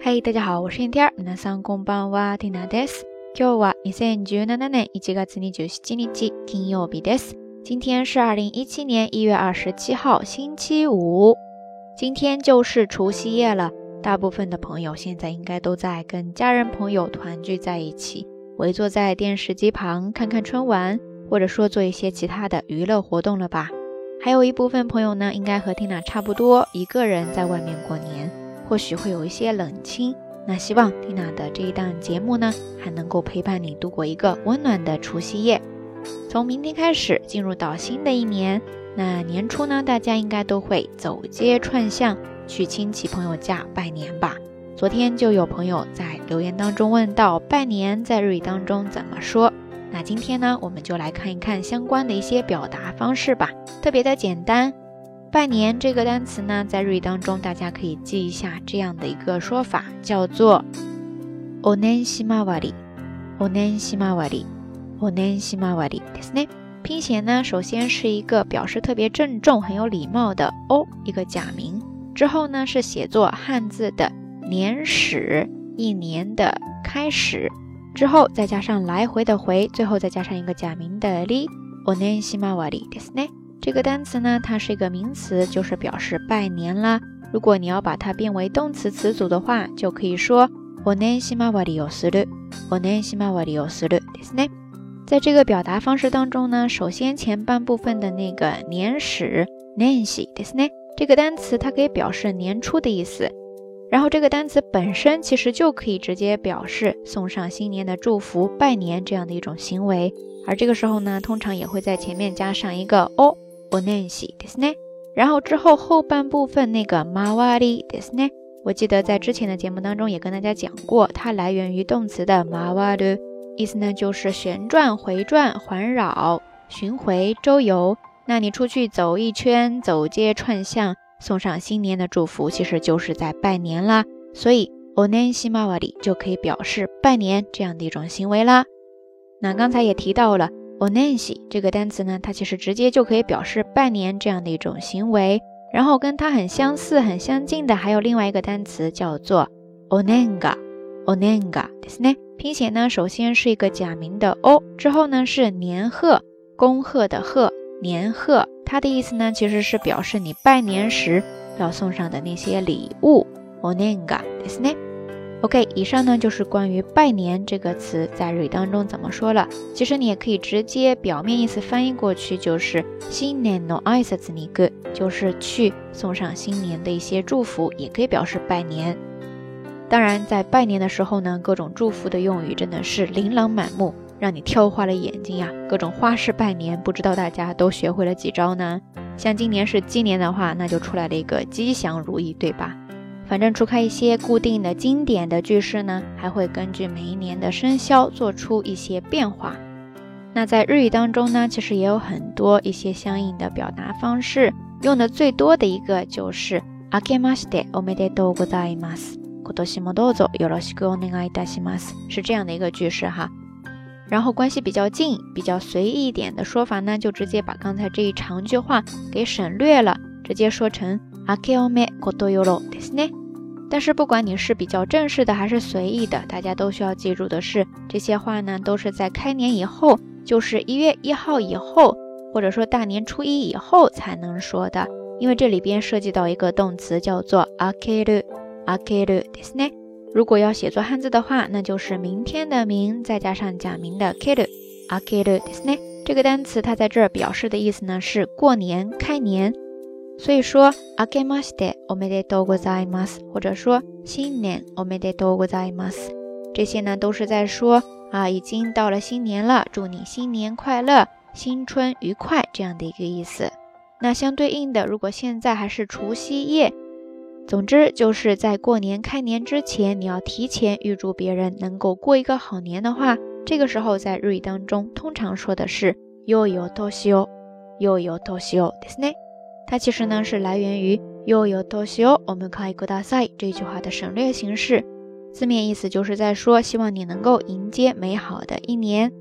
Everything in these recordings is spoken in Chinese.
嗨，大家好，我是燕天儿。皆さんこんばんは、ティナです。今日は二千十七年一月二十七日、金曜日です。今天是二零一七年一月二十七号，星期五。今天就是除夕夜了，大部分的朋友现在应该都在跟家人朋友团聚在一起，围坐在电视机旁看看春晚，或者说做一些其他的娱乐活动了吧？还有一部分朋友呢，应该和 Tina 差不多，一个人在外面过年。 或许会有一些冷清，那希望蒂娜的这一档节目呢，还能够陪伴你度过一个温暖的除夕夜。从明天开始进入到新的一年，那年初呢，大家应该都会走街串巷去亲戚朋友家拜年吧？昨天就有朋友在留言当中问到拜年在日语当中怎么说？那今天呢，我们就来看一看相关的一些表达方式吧，特别的简单。拜年这个单词呢，在日语当中，大家可以记一下这样的一个说法，叫做“お年しまわり”。お年しまわり，お年しまわりですね。拼写呢，首先是一个表示特别郑重、很有礼貌的“お”，一个假名，之后呢是写作汉字的“年始”，一年的开始，之后再加上来回的“回”，最后再加上一个假名的“り”。お年しまわりですね。 这个单词呢，它是一个名词，就是表示拜年啦。如果你要把它变为动词词组的话，就可以说お年しまわりをする。お年しまわりをするですね。在这个表达方式当中呢，首先前半部分的那个年始年始ですね，这个单词它可以表示年初的意思。然后这个单词本身其实就可以直接表示送上新年的祝福、拜年这样的一种行为。而这个时候呢，通常也会在前面加上一个 お。お年しですね。然后之后后半部分那个回りですね，我记得在之前的节目当中也跟大家讲过，它来源于动词的回る，意思呢就是旋转、回转、环绕、巡回、周游。那你出去走一圈，走街串巷，送上新年的祝福，其实就是在拜年啦。所以お年し回り就可以表示拜年这样的一种行为啦。那刚才也提到了。 お年し这个单词呢，它其实直接就可以表示拜年这样的一种行为。然后跟它很相似、很相近的还有另外一个单词叫做お年が。お年がですね。拼写呢，首先是一个假名的お，之后呢是年贺，恭贺的贺，年贺。它的意思呢，其实是表示你拜年时要送上的那些礼物。お年がですね。 OK，以上呢就是关于拜年这个词在日语当中怎么说了。其实你也可以直接表面意思翻译过去，就是新年の挨拶に行く，就是去送上新年的一些祝福，也可以表示拜年。当然，在拜年的时候呢，各种祝福的用语真的是琳琅满目，让你跳花了眼睛呀。各种花式拜年，不知道大家都学会了几招呢？像今年是鸡年的话，那就出来了一个吉祥如意，对吧？ 反正除开一些固定的、经典的句式呢，还会根据每一年的生肖做出一些变化。那在日语当中呢，其实也有很多一些相应的表达方式，用的最多的一个就是“あけましておめでとうございます”。「ことしもどうぞ」、「よろしくお願いいたします」是这样的一个句式哈。然后关系比较近、比较随意一点的说法呢，就直接把刚才这一长句话给省略了，直接说成。あけおめことよろですね。但是不管你是比较正式的还是随意的，大家都需要记住的是，这些话呢都是在开年以后，就是一月一号以后，或者说大年初一以后才能说的，因为这里边涉及到一个动词叫做あける、あけるですね。如果要写作汉字的话，那就是明天的明再加上假名的ける、あけるですね。这个单词它在这儿表示的意思呢是过年、开年。 所以说あけましておめでとうございます，或者说新年おめでとうございます，这些呢都是在说啊，已经到了新年了，祝你新年快乐，新春愉快这样的一个意思。那相对应的，如果现在还是除夕夜，总之就是在过年开年之前，你要提前预祝别人能够过一个好年的话，这个时候在日语当中通常说的是よいお年を，よいお年をですね。它其实呢是来源于“よよとしよ我们可以过大赛”这句话的省略形式，字面意思就是在说希望你能够迎接美好的一年。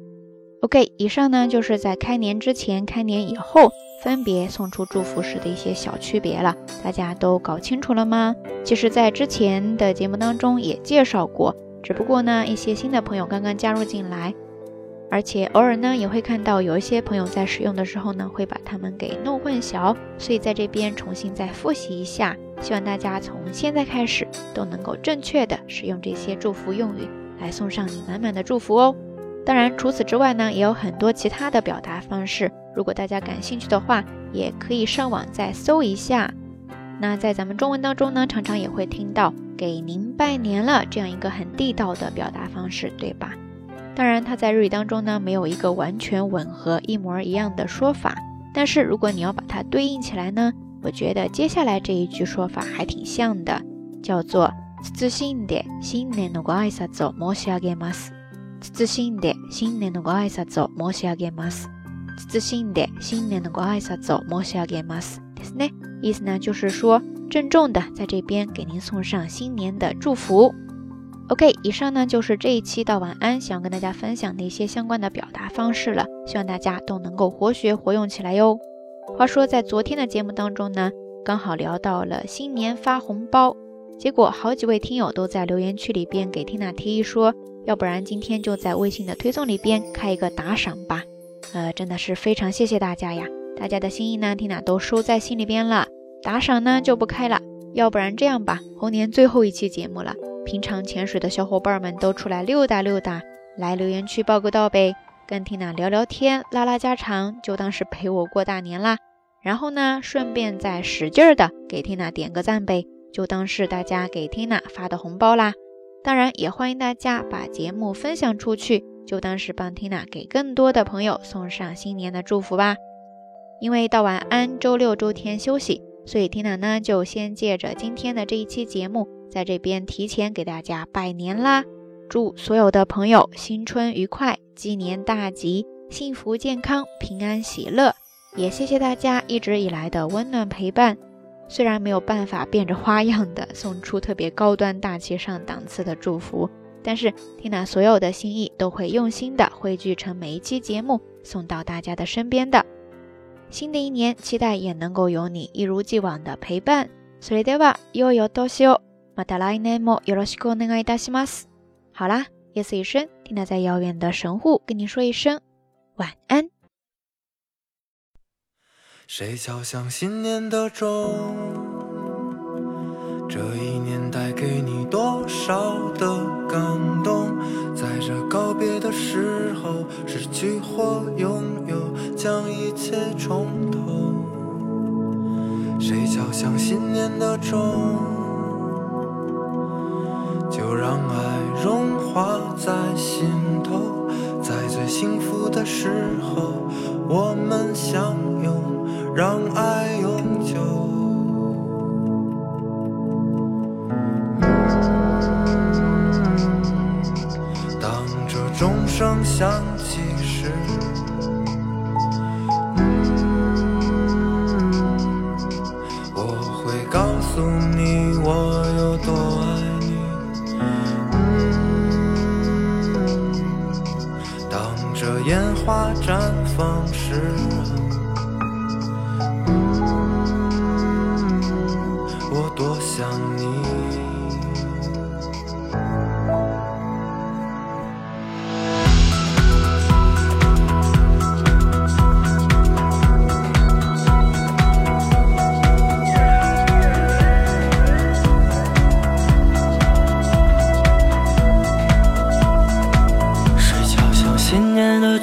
OK，以上呢就是在开年之前、开年以后 分别送出祝福时的一些小区别了，大家都搞清楚了吗？其实，在之前的节目当中也介绍过，只不过呢，一些新的朋友刚刚加入进来， 而且偶尔呢也会看到有一些朋友在使用的时候呢，会把它们给弄混淆，所以在这边重新再复习一下，希望大家从现在开始都能够正确的使用这些祝福用语，来送上你满满的祝福哦。当然，除此之外呢，也有很多其他的表达方式。如果大家感兴趣的话，也可以上网再搜一下。那在咱们中文当中呢，常常也会听到“给您拜年了”这样一个很地道的表达方式，对吧？当然，它在日语当中呢，没有一个完全吻合、一模一样的说法。但是如果你要把它对应起来呢，我觉得接下来这一句说法还挺像的，叫做“新年的新年のご挨拶を申し上げます”。新的新年のご挨拶を申し上げます。新的新年のご挨拶を申し上げます。ですね。意思呢就是说，郑重的在这边给您送上新年的祝福。 OK，以上呢就是这一期到晚安想跟大家分享的一些相关的表达方式了，希望大家都能够活学活用起来哟。话说在昨天的节目当中呢，刚好聊到了新年发红包，结果好几位听友都在留言区里边给缇娜提议说。要不然今天就在微信的推送里边开一个打赏吧，呃，真的是非常谢谢大家呀！大家的心意呢，缇娜都收在心里边了。打赏呢就不开了，要不然这样吧，猴年最后一期节目了，平常潜水的小伙伴们都出来溜达溜达，来留言区报个到呗，跟缇娜聊聊天，拉拉家常，就当是陪我过大年啦。然后呢，顺便再使劲的给缇娜点个赞呗，就当是大家给缇娜发的红包啦。当然，也欢迎大家把节目分享出去，就当是帮 Tina 给更多的朋友送上新年的祝福吧。因为到晚安，周六周天休息，所以 Tina 呢就先借着今天的这一期节目，在这边提前给大家拜年啦！祝所有的朋友新春愉快，鸡年大吉，幸福健康，平安喜乐。也谢谢大家一直以来的温暖陪伴。虽然没有办法变着花样的送出特别高端大气上档次的祝福，但是缇娜所有的心意都会用心的汇聚成每一期节目送到大家的身边的。新的一年，期待也能够有你一如既往的陪伴。それでは良いお年を。 また来年もよろしくお願いいたします。好啦，夜色已深，缇娜在遥远的神户跟你说一声晚安。谁敲响新年的钟？这一年带给你多少的感动？在这告别的时候，失去或拥有，将一切重头。谁敲响新年的钟？ 融化在心头，在最幸福的时候，我们相拥。让爱永久。当这钟声响起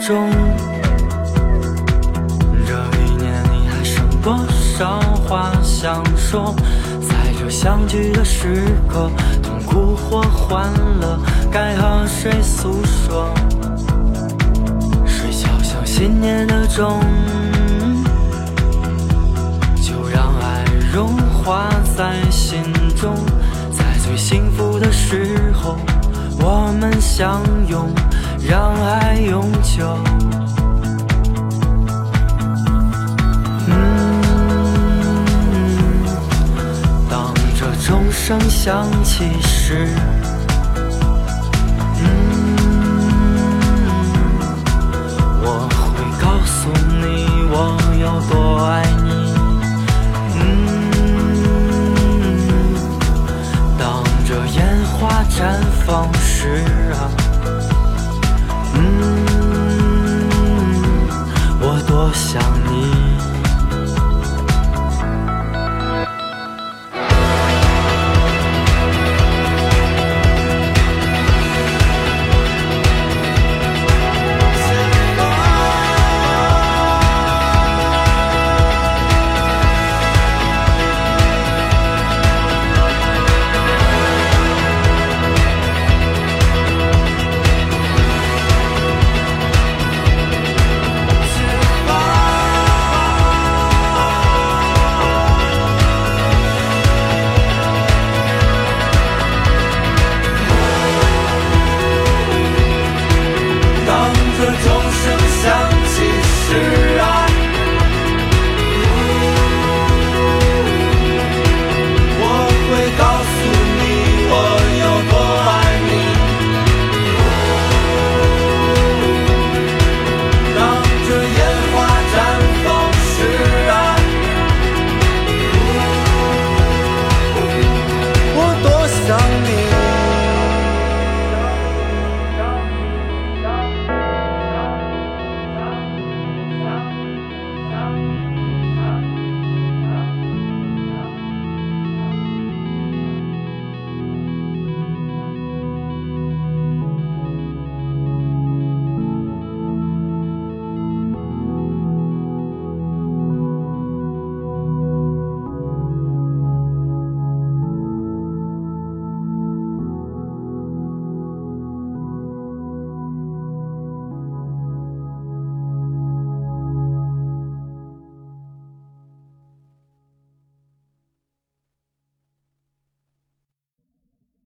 这一年，你还剩多少话想说？在这相聚的时刻，痛苦或欢乐，该和谁诉说？谁敲响新年的钟？就让爱融化在心中，在最幸福的时候，我们相拥，让爱永久。嗯，当这钟声响起时，